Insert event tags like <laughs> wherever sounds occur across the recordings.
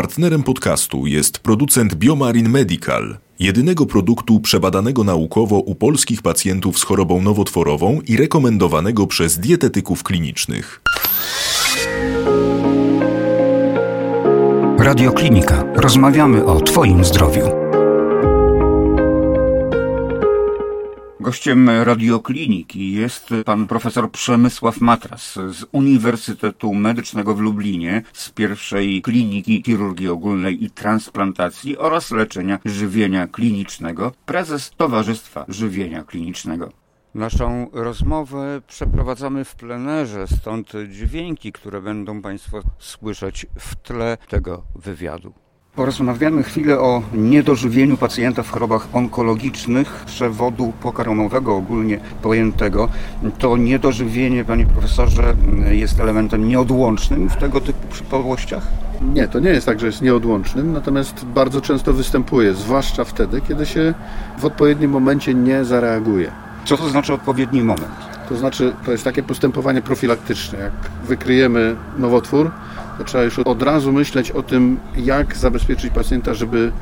Partnerem podcastu jest producent Biomarin Medical, jedynego produktu przebadanego naukowo u polskich pacjentów z chorobą nowotworową i rekomendowanego przez dietetyków klinicznych. Radioklinika. Rozmawiamy o Twoim zdrowiu. Gościem radiokliniki jest pan profesor Przemysław Matras z Uniwersytetu Medycznego w Lublinie z pierwszej kliniki chirurgii ogólnej i transplantacji oraz leczenia żywienia klinicznego, prezes Towarzystwa Żywienia Klinicznego. Naszą rozmowę przeprowadzamy w plenerze, stąd dźwięki, które będą Państwo słyszeć w tle tego wywiadu. Porozmawiamy chwilę o niedożywieniu pacjenta w chorobach onkologicznych przewodu pokarmowego ogólnie pojętego. To niedożywienie, panie profesorze, jest elementem nieodłącznym w tego typu przypadłościach? Nie, to nie jest tak, że jest nieodłącznym, natomiast bardzo często występuje, zwłaszcza wtedy, kiedy się w odpowiednim momencie nie zareaguje. Co to znaczy odpowiedni moment? To znaczy, to jest takie postępowanie profilaktyczne. Jak wykryjemy nowotwór, trzeba już od razu myśleć o tym, jak zabezpieczyć pacjenta, żeby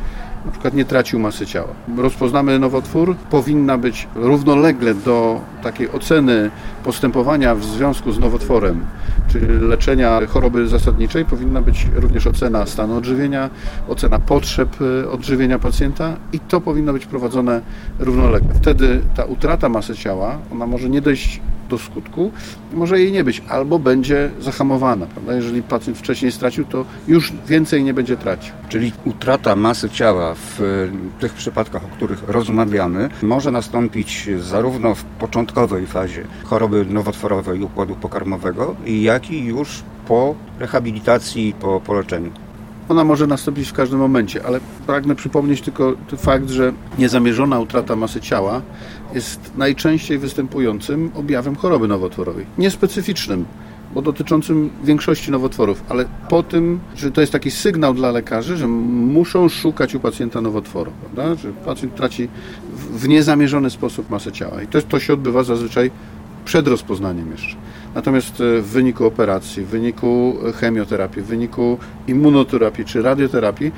na przykład nie tracił masy ciała. Rozpoznamy nowotwór, powinna być równolegle do takiej oceny postępowania w związku z nowotworem, czy leczenia choroby zasadniczej, powinna być również ocena stanu odżywienia, ocena potrzeb e, odżywienia pacjenta i to powinno być prowadzone równolegle. Wtedy ta utrata masy ciała, ona może nie dojść do skutku, może jej nie być, albo będzie zahamowana. Prawda? Jeżeli pacjent wcześniej stracił, to już więcej nie będzie tracił. Czyli utrata masy ciała w tych przypadkach, o których rozmawiamy, może nastąpić zarówno w początkowej fazie choroby nowotworowej układu pokarmowego, jak i już po rehabilitacji, po, po leczeniu. Ona może nastąpić w każdym momencie, ale pragnę przypomnieć tylko fakt, że niezamierzona utrata masy ciała jest najczęściej występującym objawem choroby nowotworowej. Niespecyficznym, bo dotyczącym większości nowotworów, ale po tym, że to jest taki sygnał dla lekarzy, że muszą szukać u pacjenta nowotworu, prawda? Że pacjent traci w niezamierzony sposób masę ciała. I to, to się odbywa zazwyczaj przed rozpoznaniem jeszcze. Natomiast e, w wyniku operacji, w wyniku chemioterapii, w wyniku immunoterapii czy radioterapii,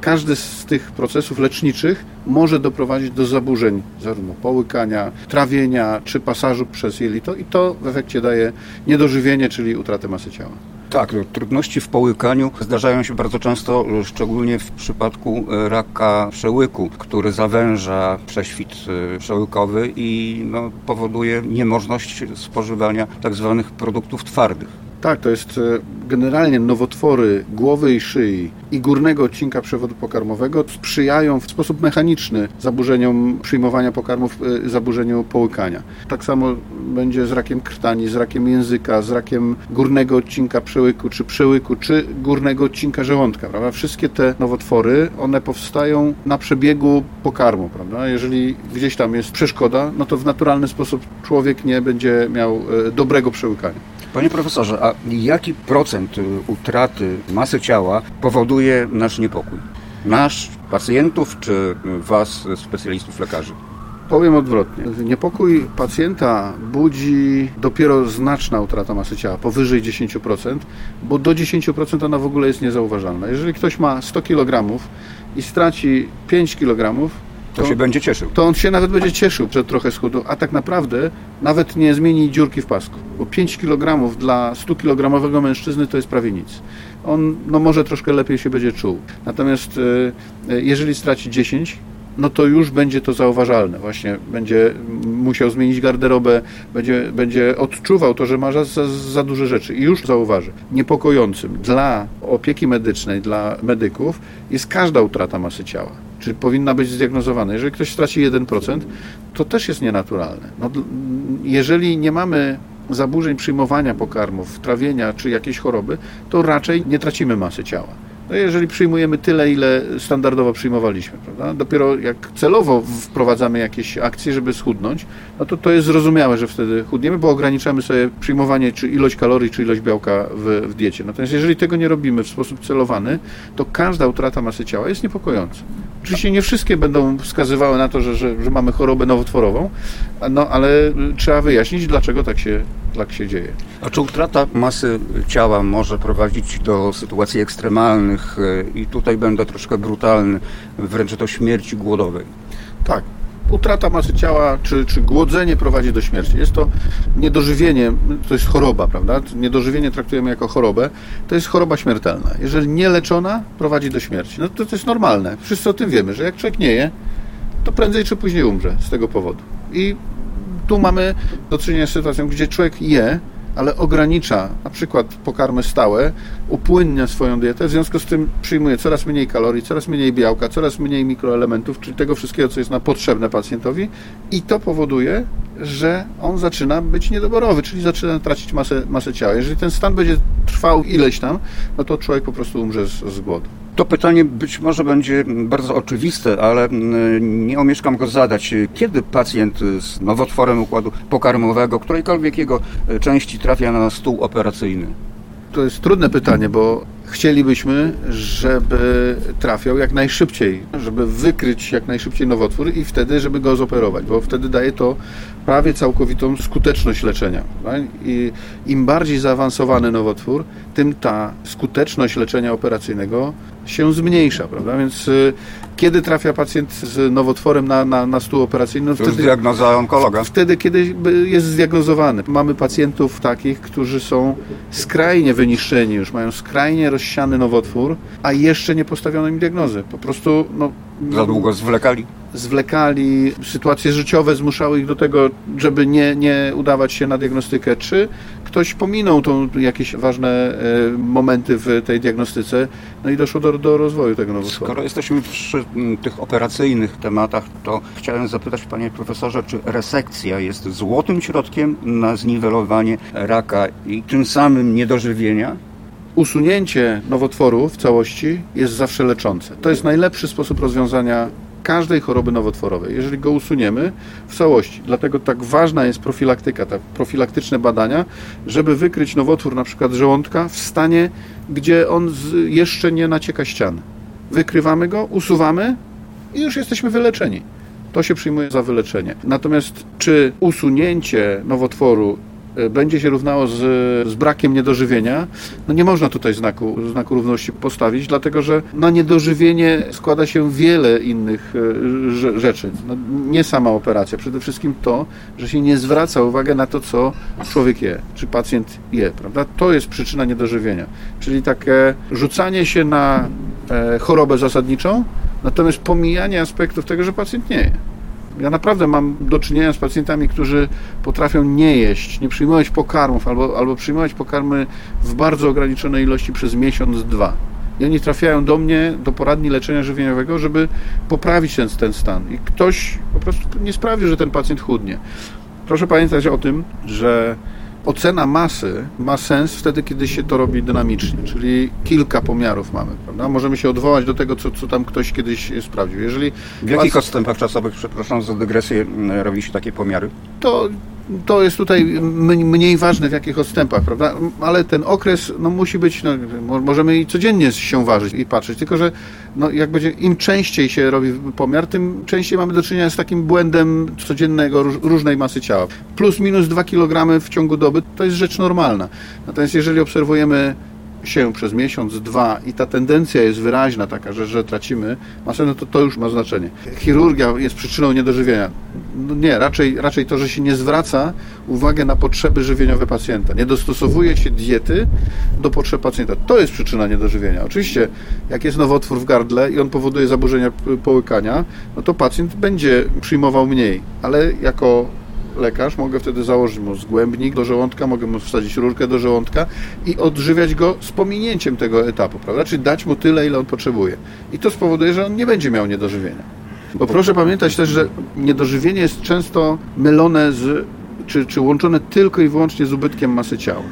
każdy z tych procesów leczniczych może doprowadzić do zaburzeń zarówno połykania, trawienia czy pasażu przez jelito i to w efekcie daje niedożywienie, czyli utratę masy ciała. Tak, no, trudności w połykaniu zdarzają się bardzo często, szczególnie w przypadku e, raka przełyku, który zawęża prześwit e, przełykowy i no, powoduje niemożność spożywania tak zwanych produktów twardych. Tak, to jest e, generalnie nowotwory głowy i szyi i górnego odcinka przewodu pokarmowego sprzyjają w sposób mechaniczny zaburzeniom przyjmowania pokarmów, e, zaburzeniu połykania. Tak samo będzie z rakiem krtani, z rakiem języka, z rakiem górnego odcinka przełyku, czy przełyku, czy górnego odcinka żołądka. Prawda? Wszystkie te nowotwory, one powstają na przebiegu pokarmu. Prawda? Jeżeli gdzieś tam jest przeszkoda, no to w naturalny sposób człowiek nie będzie miał e, dobrego przełykania. Panie profesorze, a jaki procent utraty masy ciała powoduje nasz niepokój? Nasz, pacjentów czy Was, specjalistów lekarzy? Powiem odwrotnie. Niepokój pacjenta budzi dopiero znaczna utrata masy ciała, powyżej 10%, bo do 10% ona w ogóle jest niezauważalna. Jeżeli ktoś ma 100 kg i straci 5 kg, to, się będzie cieszył. To on się nawet będzie cieszył, że trochę schudł, a tak naprawdę nawet nie zmieni dziurki w pasku. Bo 5 kg dla 100-kilogramowego mężczyzny to jest prawie nic. On no, może troszkę lepiej się będzie czuł. Natomiast e, jeżeli straci 10, no to już będzie to zauważalne. Właśnie będzie musiał zmienić garderobę, będzie, będzie odczuwał to, że ma za, za duże rzeczy i już zauważy. Niepokojącym dla opieki medycznej, dla medyków jest każda utrata masy ciała czy powinna być zdiagnozowana. Jeżeli ktoś straci 1%, to też jest nienaturalne. No, jeżeli nie mamy zaburzeń przyjmowania pokarmów, trawienia czy jakiejś choroby, to raczej nie tracimy masy ciała. No jeżeli przyjmujemy tyle, ile standardowo przyjmowaliśmy, prawda? dopiero jak celowo wprowadzamy jakieś akcje, żeby schudnąć, no to to jest zrozumiałe, że wtedy chudniemy, bo ograniczamy sobie przyjmowanie czy ilość kalorii, czy ilość białka w, w diecie. Natomiast jeżeli tego nie robimy w sposób celowany, to każda utrata masy ciała jest niepokojąca. Oczywiście nie wszystkie będą wskazywały na to, że, że, że mamy chorobę nowotworową, no ale trzeba wyjaśnić, dlaczego tak się, tak się dzieje. A czy utrata masy ciała może prowadzić do sytuacji ekstremalnych e, i tutaj będę troszkę brutalny, wręcz do śmierci głodowej? Tak, utrata masy ciała czy, czy głodzenie prowadzi do śmierci. Jest to niedożywienie, to jest choroba, prawda? Niedożywienie traktujemy jako chorobę. To jest choroba śmiertelna. Jeżeli nie leczona, prowadzi do śmierci. No to, to jest normalne. Wszyscy o tym wiemy, że jak człowiek nie je, to prędzej czy później umrze z tego powodu. I tu mamy do czynienia z sytuacją, gdzie człowiek je, ale ogranicza na przykład pokarmy stałe, upłynnia swoją dietę, w związku z tym przyjmuje coraz mniej kalorii, coraz mniej białka, coraz mniej mikroelementów, czyli tego wszystkiego, co jest na potrzebne pacjentowi i to powoduje, że on zaczyna być niedoborowy, czyli zaczyna tracić masę, masę ciała. Jeżeli ten stan będzie trwał ileś tam, no to człowiek po prostu umrze z, z głodu. To pytanie być może będzie bardzo oczywiste, ale mm, nie omieszkam go zadać. Kiedy pacjent z nowotworem układu pokarmowego, którejkolwiek jego części trafia na stół operacyjny? To jest trudne pytanie, bo chcielibyśmy, żeby trafiał jak najszybciej, żeby wykryć jak najszybciej nowotwór i wtedy, żeby go zoperować, bo wtedy daje to prawie całkowitą skuteczność leczenia. I im bardziej zaawansowany nowotwór, tym ta skuteczność leczenia operacyjnego się zmniejsza, prawda? Więc y, kiedy trafia pacjent z nowotworem na, na, na stół operacyjny? No to wtedy, diagnoza onkologa. Wtedy, kiedy jest zdiagnozowany. Mamy pacjentów takich, którzy są skrajnie wyniszczeni, już mają skrajnie rozsiany nowotwór, a jeszcze nie postawiono im diagnozy. Po prostu no, za długo zwlekali? Zwlekali, sytuacje życiowe zmuszały ich do tego, żeby nie, nie udawać się na diagnostykę, czy ktoś pominął tą, jakieś ważne e, momenty w tej diagnostyce, no i doszło do, do rozwoju tego nowotworu. Skoro jesteśmy przy tych operacyjnych tematach, to chciałem zapytać panie profesorze, czy resekcja jest złotym środkiem na zniwelowanie raka i tym samym niedożywienia? usunięcie nowotworu w całości jest zawsze leczące. To jest najlepszy sposób rozwiązania każdej choroby nowotworowej, jeżeli go usuniemy w całości. Dlatego tak ważna jest profilaktyka, te profilaktyczne badania, żeby wykryć nowotwór na przykład żołądka w stanie, gdzie on jeszcze nie nacieka ściany. Wykrywamy go, usuwamy i już jesteśmy wyleczeni. To się przyjmuje za wyleczenie. Natomiast czy usunięcie nowotworu będzie się równało z, z brakiem niedożywienia, no nie można tutaj znaku, znaku równości postawić, dlatego że na niedożywienie składa się wiele innych e, rzeczy. No, nie sama operacja, przede wszystkim to, że się nie zwraca uwagi na to, co człowiek je, czy pacjent je, prawda? To jest przyczyna niedożywienia. Czyli takie rzucanie się na e, chorobę zasadniczą, natomiast pomijanie aspektów tego, że pacjent nie je. Ja naprawdę mam do czynienia z pacjentami, którzy potrafią nie jeść, nie przyjmować pokarmów albo, albo przyjmować pokarmy w bardzo ograniczonej ilości przez miesiąc, dwa. I oni trafiają do mnie, do poradni leczenia żywieniowego, żeby poprawić ten, ten stan. I ktoś po prostu nie sprawi, że ten pacjent chudnie. Proszę pamiętać o tym, że ocena masy ma sens wtedy, kiedy się to robi dynamicznie, czyli kilka pomiarów mamy, prawda? Możemy się odwołać do tego, co, co tam ktoś kiedyś sprawdził. Jeżeli w jakich odstępach czasowych, przepraszam za dygresję, robi się takie pomiary? To to jest tutaj mniej ważne w jakich odstępach, prawda? Ale ten okres no, musi być, no, możemy i codziennie się ważyć i patrzeć, tylko że no, jak będzie, im częściej się robi pomiar, tym częściej mamy do czynienia z takim błędem codziennego, różnej masy ciała. Plus minus 2 kg w ciągu doby to jest rzecz normalna. Natomiast jeżeli obserwujemy się przez miesiąc, dwa i ta tendencja jest wyraźna taka, że, że tracimy masę, no to to już ma znaczenie. Chirurgia jest przyczyną niedożywienia. No nie, raczej, raczej to, że się nie zwraca uwagę na potrzeby żywieniowe pacjenta. Nie dostosowuje się diety do potrzeb pacjenta. To jest przyczyna niedożywienia. Oczywiście, jak jest nowotwór w gardle i on powoduje zaburzenia połykania, no to pacjent będzie przyjmował mniej, ale jako lekarz, mogę wtedy założyć mu zgłębnik do żołądka, mogę mu wsadzić rurkę do żołądka i odżywiać go z pominięciem tego etapu, prawda? Czyli dać mu tyle, ile on potrzebuje. I to spowoduje, że on nie będzie miał niedożywienia. Bo proszę pamiętać też, że niedożywienie jest często mylone z, czy, czy łączone tylko i wyłącznie z ubytkiem masy ciała.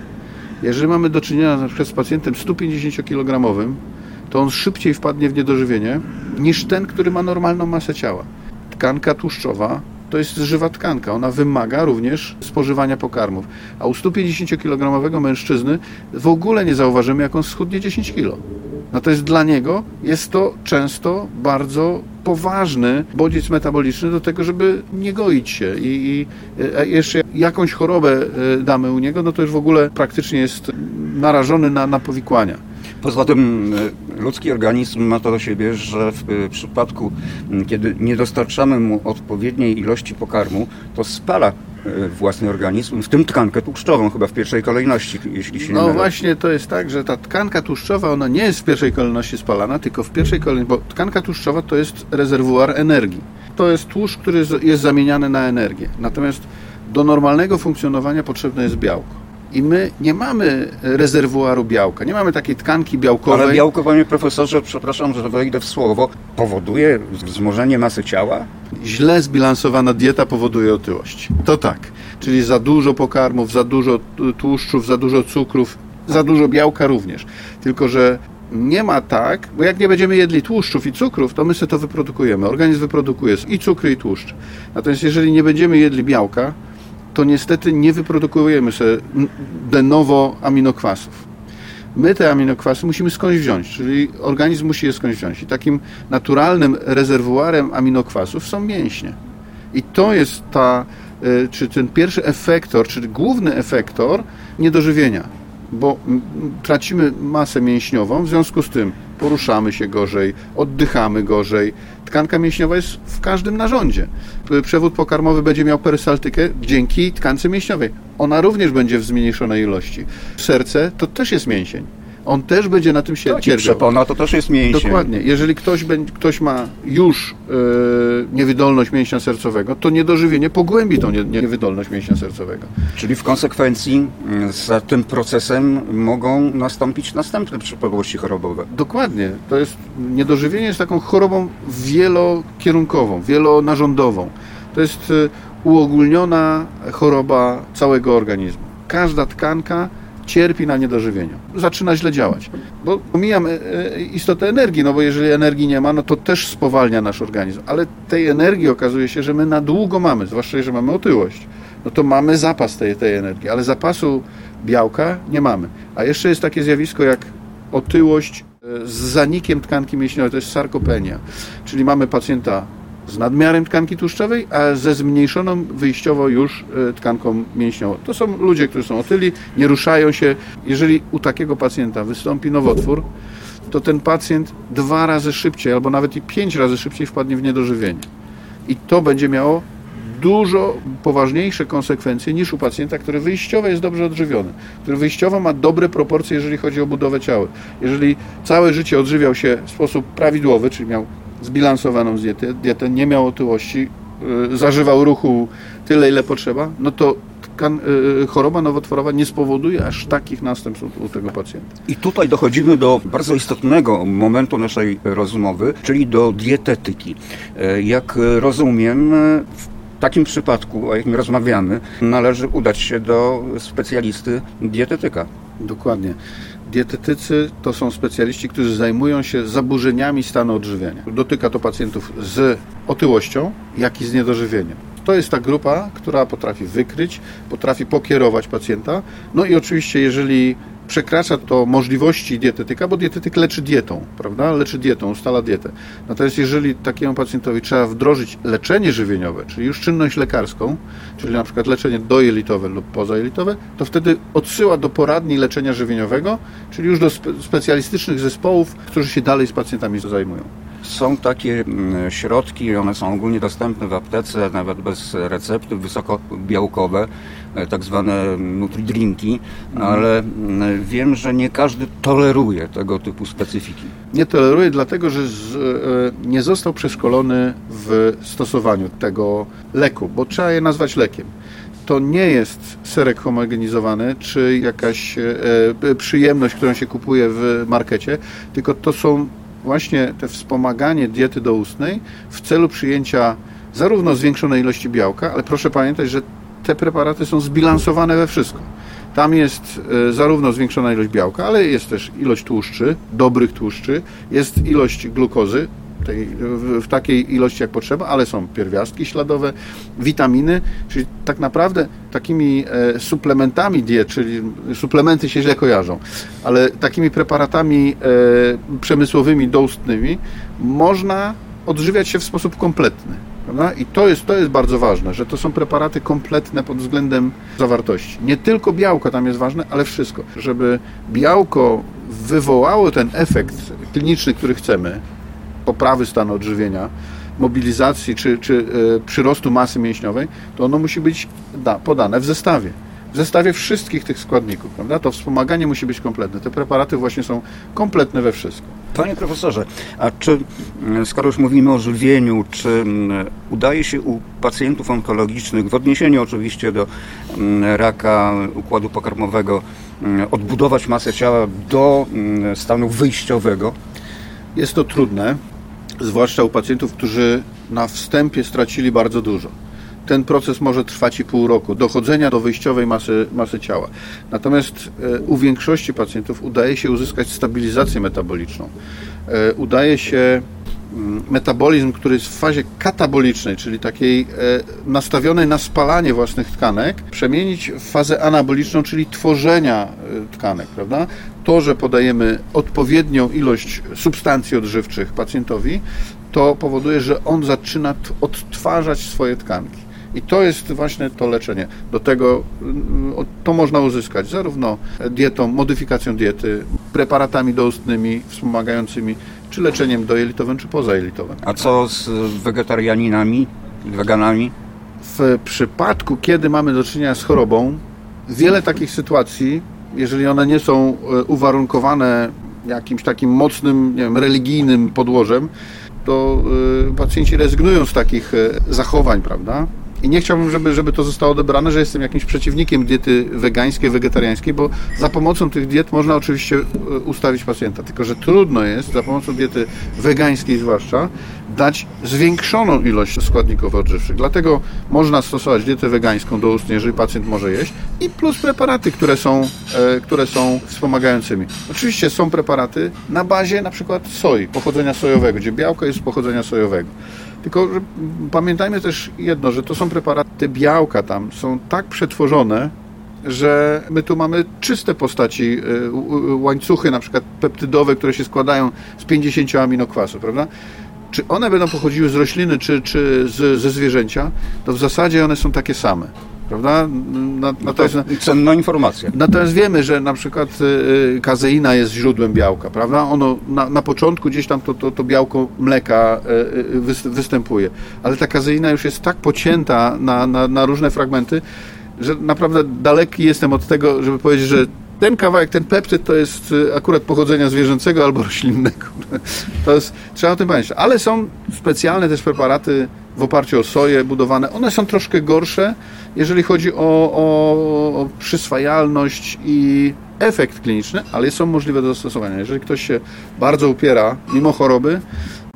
Jeżeli mamy do czynienia na przykład z pacjentem 150-kilogramowym, to on szybciej wpadnie w niedożywienie niż ten, który ma normalną masę ciała. Tkanka tłuszczowa to jest żywa tkanka. Ona wymaga również spożywania pokarmów. A u 150-kilogramowego mężczyzny w ogóle nie zauważymy, jak on schudnie 10 kg. Natomiast dla niego jest to często bardzo poważny bodziec metaboliczny do tego, żeby nie goić się i, i jeszcze jakąś chorobę damy u niego, no to już w ogóle praktycznie jest narażony na, na powikłania. Poza tym e, ludzki organizm ma to do siebie, że w e, przypadku, kiedy nie dostarczamy mu odpowiedniej ilości pokarmu, to spala e, własny organizm, w tym tkankę tłuszczową chyba w pierwszej kolejności, jeśli się nie No właśnie to jest tak, że ta tkanka tłuszczowa, ona nie jest w pierwszej kolejności spalana, tylko w pierwszej kolejności, bo tkanka tłuszczowa to jest rezerwuar energii. To jest tłuszcz, który jest zamieniany na energię. Natomiast do normalnego funkcjonowania potrzebne jest białko. I my nie mamy rezerwuaru białka, nie mamy takiej tkanki białkowej. Ale białko, panie profesorze, przepraszam, że wejdę w słowo, powoduje wzmożenie masy ciała? Źle zbilansowana dieta powoduje otyłość. To tak. Czyli za dużo pokarmów, za dużo tłuszczów, za dużo cukrów, za dużo białka również. Tylko, że nie ma tak, bo jak nie będziemy jedli tłuszczów i cukrów, to my sobie to wyprodukujemy. Organizm wyprodukuje i cukry, i tłuszcz. Natomiast jeżeli nie będziemy jedli białka, to niestety nie wyprodukujemy sobie de novo aminokwasów. My te aminokwasy musimy skądś wziąć, czyli organizm musi je skądś wziąć. I takim naturalnym rezerwuarem aminokwasów są mięśnie. I to jest ta, e, czy ten pierwszy efektor, czy główny efektor niedożywienia, bo tracimy masę mięśniową, w związku z tym poruszamy się gorzej, oddychamy gorzej. Tkanka mięśniowa jest w każdym narządzie. Przewód pokarmowy będzie miał perysaltykę dzięki tkance mięśniowej. Ona również będzie w zmniejszonej ilości. Serce to też jest mięsień on też będzie na tym się tak, cierpiał. przepona to też jest mięsień. Dokładnie. Jeżeli ktoś, ktoś ma już yy, niewydolność mięśnia sercowego, to niedożywienie pogłębi tą niewydolność mięśnia sercowego. Czyli w konsekwencji mm, za tym procesem mogą nastąpić następne przypadłości chorobowe. Dokładnie. To jest, niedożywienie jest taką chorobą wielokierunkową, wielonarządową. To jest yy, uogólniona choroba całego organizmu. Każda tkanka cierpi na niedożywieniu. Zaczyna źle działać. Bo pomijam e, e, istotę energii, no bo jeżeli energii nie ma, no to też spowalnia nasz organizm. Ale tej energii okazuje się, że my na długo mamy, zwłaszcza jeżeli mamy otyłość. No to mamy zapas tej, tej energii, ale zapasu białka nie mamy. A jeszcze jest takie zjawisko jak otyłość e, z zanikiem tkanki mięśniowej, to jest sarkopenia. Czyli mamy pacjenta z nadmiarem tkanki tłuszczowej, a ze zmniejszoną wyjściowo już e, tkanką mięśniową. To są ludzie, którzy są otyli, nie ruszają się. Jeżeli u takiego pacjenta wystąpi nowotwór, to ten pacjent dwa razy szybciej, albo nawet i pięć razy szybciej wpadnie w niedożywienie. I to będzie miało dużo poważniejsze konsekwencje niż u pacjenta, który wyjściowo jest dobrze odżywiony, który wyjściowo ma dobre proporcje, jeżeli chodzi o budowę ciała. Jeżeli całe życie odżywiał się w sposób prawidłowy, czyli miał zbilansowaną dietę, dietę nie miał otyłości, y, zażywał ruchu tyle, ile potrzeba, no to tkan, y, choroba nowotworowa nie spowoduje aż takich następstw u, u tego pacjenta. I tutaj dochodzimy do bardzo istotnego momentu naszej rozmowy, czyli do dietetyki. E, jak rozumiem, w takim przypadku, o jakim rozmawiamy, należy udać się do specjalisty dietetyka. Dokładnie. Dietetycy to są specjaliści, którzy zajmują się zaburzeniami stanu odżywiania. Dotyka to pacjentów z otyłością, jak i z niedożywieniem. To jest ta grupa, która potrafi wykryć, potrafi pokierować pacjenta. No i oczywiście, jeżeli przekracza to możliwości dietetyka, bo dietetyk leczy dietą, prawda? Leczy dietą, ustala dietę. Natomiast jeżeli takiemu pacjentowi trzeba wdrożyć leczenie żywieniowe, czyli już czynność lekarską, czyli na przykład leczenie dojelitowe lub pozajelitowe, to wtedy odsyła do poradni leczenia żywieniowego, czyli już do spe specjalistycznych zespołów, którzy się dalej z pacjentami zajmują. Są takie mm, środki, one są ogólnie dostępne w aptece, nawet bez recepty, wysokobiałkowe, tak zwane nutridrinki, ale mm, wiem, że nie każdy toleruje tego typu specyfiki. Nie toleruje, dlatego że z, e, nie został przeszkolony w stosowaniu tego leku, bo trzeba je nazwać lekiem to nie jest serek homogenizowany, czy jakaś e, przyjemność, którą się kupuje w markecie, tylko to są właśnie te wspomaganie diety doustnej w celu przyjęcia zarówno zwiększonej ilości białka, ale proszę pamiętać, że te preparaty są zbilansowane we wszystko. Tam jest e, zarówno zwiększona ilość białka, ale jest też ilość tłuszczy, dobrych tłuszczy, jest ilość glukozy, tej, w takiej ilości jak potrzeba, ale są pierwiastki śladowe, witaminy, czyli tak naprawdę takimi e, suplementami diet, czyli suplementy się źle kojarzą, ale takimi preparatami e, przemysłowymi, doustnymi można odżywiać się w sposób kompletny. Prawda? I to jest, to jest bardzo ważne, że to są preparaty kompletne pod względem zawartości. Nie tylko białko tam jest ważne, ale wszystko. Żeby białko wywołało ten efekt kliniczny, który chcemy, poprawy stanu odżywienia, mobilizacji czy, czy y, przyrostu masy mięśniowej, to ono musi być da, podane w zestawie w zestawie wszystkich tych składników, prawda? To wspomaganie musi być kompletne. Te preparaty właśnie są kompletne we wszystko. Panie profesorze, a czy mm, skoro już mówimy o żywieniu, czy mm, udaje się u pacjentów onkologicznych, w odniesieniu oczywiście do mm, raka układu pokarmowego, odbudować masę ciała do stanu wyjściowego? Jest to trudne, zwłaszcza u pacjentów, którzy na wstępie stracili bardzo dużo ten proces może trwać i pół roku, dochodzenia do wyjściowej masy, masy ciała. Natomiast e, u większości pacjentów udaje się uzyskać stabilizację metaboliczną. E, udaje się mm, metabolizm, który jest w fazie katabolicznej, czyli takiej e, nastawionej na spalanie własnych tkanek, przemienić w fazę anaboliczną, czyli tworzenia tkanek, prawda? To, że podajemy odpowiednią ilość substancji odżywczych pacjentowi, to powoduje, że on zaczyna odtwarzać swoje tkanki. I to jest właśnie to leczenie. Do tego mm, to można uzyskać zarówno dietą, modyfikacją diety, preparatami doustnymi wspomagającymi, czy leczeniem dojelitowym, czy pozajelitowym. A co z wegetarianinami, weganami? W przypadku, kiedy mamy do czynienia z chorobą, wiele takich sytuacji, jeżeli one nie są e, uwarunkowane jakimś takim mocnym, nie wiem, religijnym podłożem, to e, pacjenci rezygnują z takich e, zachowań, prawda? I nie chciałbym, żeby, żeby to zostało odebrane, że jestem jakimś przeciwnikiem diety wegańskiej, wegetariańskiej, bo za pomocą tych diet można oczywiście e, ustawić pacjenta. Tylko, że trudno jest za pomocą diety wegańskiej zwłaszcza dać zwiększoną ilość składników odżywczych. Dlatego można stosować dietę wegańską doustnie, jeżeli pacjent może jeść i plus preparaty, które są, e, które są wspomagającymi. Oczywiście są preparaty na bazie na przykład soi, pochodzenia sojowego, gdzie białko jest z pochodzenia sojowego. Tylko pamiętajmy też jedno, że to są preparaty białka tam, są tak przetworzone, że my tu mamy czyste postaci, y, łańcuchy na przykład peptydowe, które się składają z 50 aminokwasów, prawda? Czy one będą pochodziły z rośliny, czy, czy z, ze zwierzęcia, to w zasadzie one są takie same prawda? natomiast, no cenna informacja. Natomiast wiemy, że na przykład y, y, kazeina jest źródłem białka, prawda? Ono na, na początku gdzieś tam to, to, to białko mleka y, występuje, ale ta kazeina już jest tak pocięta na, na, na różne fragmenty, że naprawdę daleki jestem od tego, żeby powiedzieć, że ten kawałek, ten peptyd to jest akurat pochodzenia zwierzęcego albo <laughs> roślinnego. To jest, trzeba o tym pamiętać. Ale są specjalne też preparaty w oparciu o soję budowane. One są troszkę gorsze, jeżeli chodzi o, o, o przyswajalność i efekt kliniczny, ale są możliwe do zastosowania. Jeżeli ktoś się bardzo upiera, mimo choroby,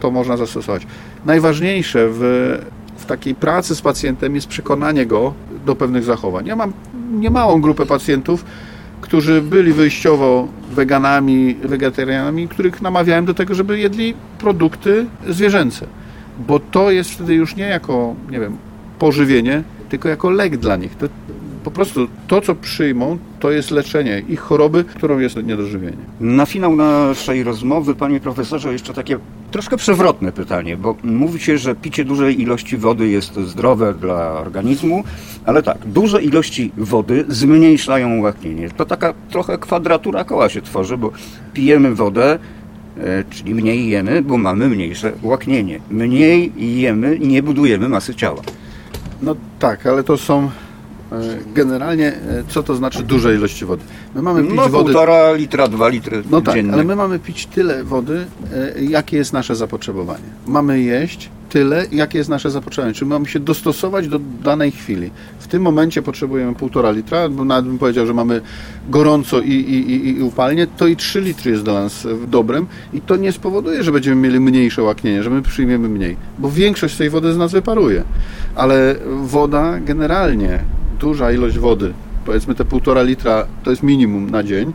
to można zastosować. Najważniejsze w, w takiej pracy z pacjentem jest przekonanie go do pewnych zachowań. Ja mam niemałą grupę pacjentów, którzy byli wyjściowo weganami, wegetarianami, których namawiałem do tego, żeby jedli produkty zwierzęce bo to jest wtedy już nie jako, nie wiem, pożywienie, tylko jako lek dla nich. To, po prostu to, co przyjmą, to jest leczenie ich choroby, którą jest niedożywienie. Na finał naszej rozmowy, panie profesorze, jeszcze takie troszkę przewrotne pytanie, bo mówi się, że picie dużej ilości wody jest zdrowe dla organizmu, ale tak, duże ilości wody zmniejszają łaknienie. To taka trochę kwadratura koła się tworzy, bo pijemy wodę, E, czyli mniej jemy, bo mamy mniejsze łaknienie. Mniej jemy, nie budujemy masy ciała. No tak, ale to są generalnie, e, co to znaczy duże ilości wody? My mamy pić no, wody... półtora litra, dwa litry No tak, ale my mamy pić tyle wody, jakie jest nasze zapotrzebowanie. Mamy jeść tyle, jakie jest nasze zapotrzebowanie. Czyli mamy się dostosować do danej chwili. W tym momencie potrzebujemy półtora litra, bo nawet bym powiedział, że mamy gorąco i, i, i, i upalnie, to i 3 litry jest dla nas dobrem i to nie spowoduje, że będziemy mieli mniejsze łaknienie, że my przyjmiemy mniej, bo większość tej wody z nas wyparuje. Ale woda generalnie, duża ilość wody, powiedzmy te półtora litra, to jest minimum na dzień,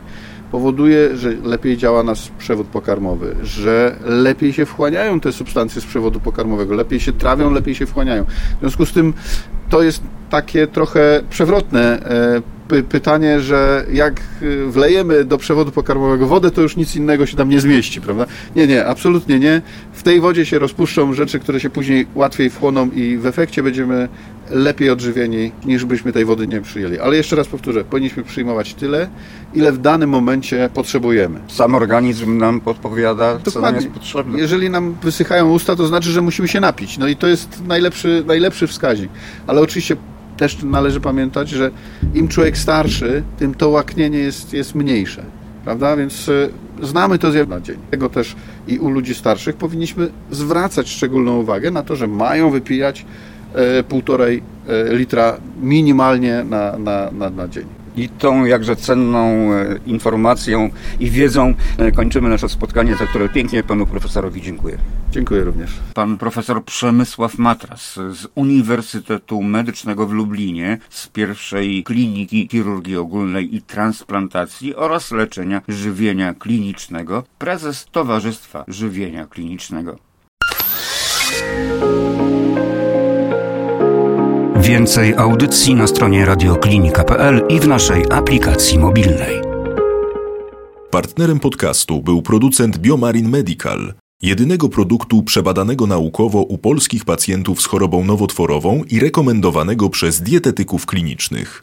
powoduje, że lepiej działa nasz przewód pokarmowy, że lepiej się wchłaniają te substancje z przewodu pokarmowego, lepiej się trawią, lepiej się wchłaniają. W związku z tym to jest takie trochę przewrotne e, py pytanie, że jak y, wlejemy do przewodu pokarmowego wodę, to już nic innego się tam nie zmieści, prawda? Nie, nie, absolutnie nie. W tej wodzie się rozpuszczą rzeczy, które się później łatwiej wchłoną i w efekcie będziemy lepiej odżywieni, niż byśmy tej wody nie przyjęli. Ale jeszcze raz powtórzę, powinniśmy przyjmować tyle, ile w danym momencie potrzebujemy. Sam organizm nam podpowiada, co nam Dokładnie. jest potrzebne. Jeżeli nam wysychają usta, to znaczy, że musimy się napić. No i to jest najlepszy, najlepszy wskaźnik. Ale oczywiście też należy pamiętać, że im człowiek starszy, tym to łaknienie jest, jest mniejsze. Prawda? Więc y, znamy to zjawisko na dzień. Tego też i u ludzi starszych powinniśmy zwracać szczególną uwagę na to, że mają wypijać e, półtorej e, litra minimalnie na, na, na, na dzień. I tą jakże cenną e, informacją i wiedzą e, kończymy nasze spotkanie, za które pięknie panu profesorowi dziękuję. Dziękuję również. Pan profesor Przemysław Matras z Uniwersytetu Medycznego w Lublinie, z pierwszej kliniki chirurgii ogólnej i transplantacji oraz leczenia żywienia klinicznego, prezes Towarzystwa Żywienia Klinicznego. Więcej audycji na stronie radioklinika.pl i w naszej aplikacji mobilnej. Partnerem podcastu był producent Biomarin Medical, jedynego produktu przebadanego naukowo u polskich pacjentów z chorobą nowotworową i rekomendowanego przez dietetyków klinicznych.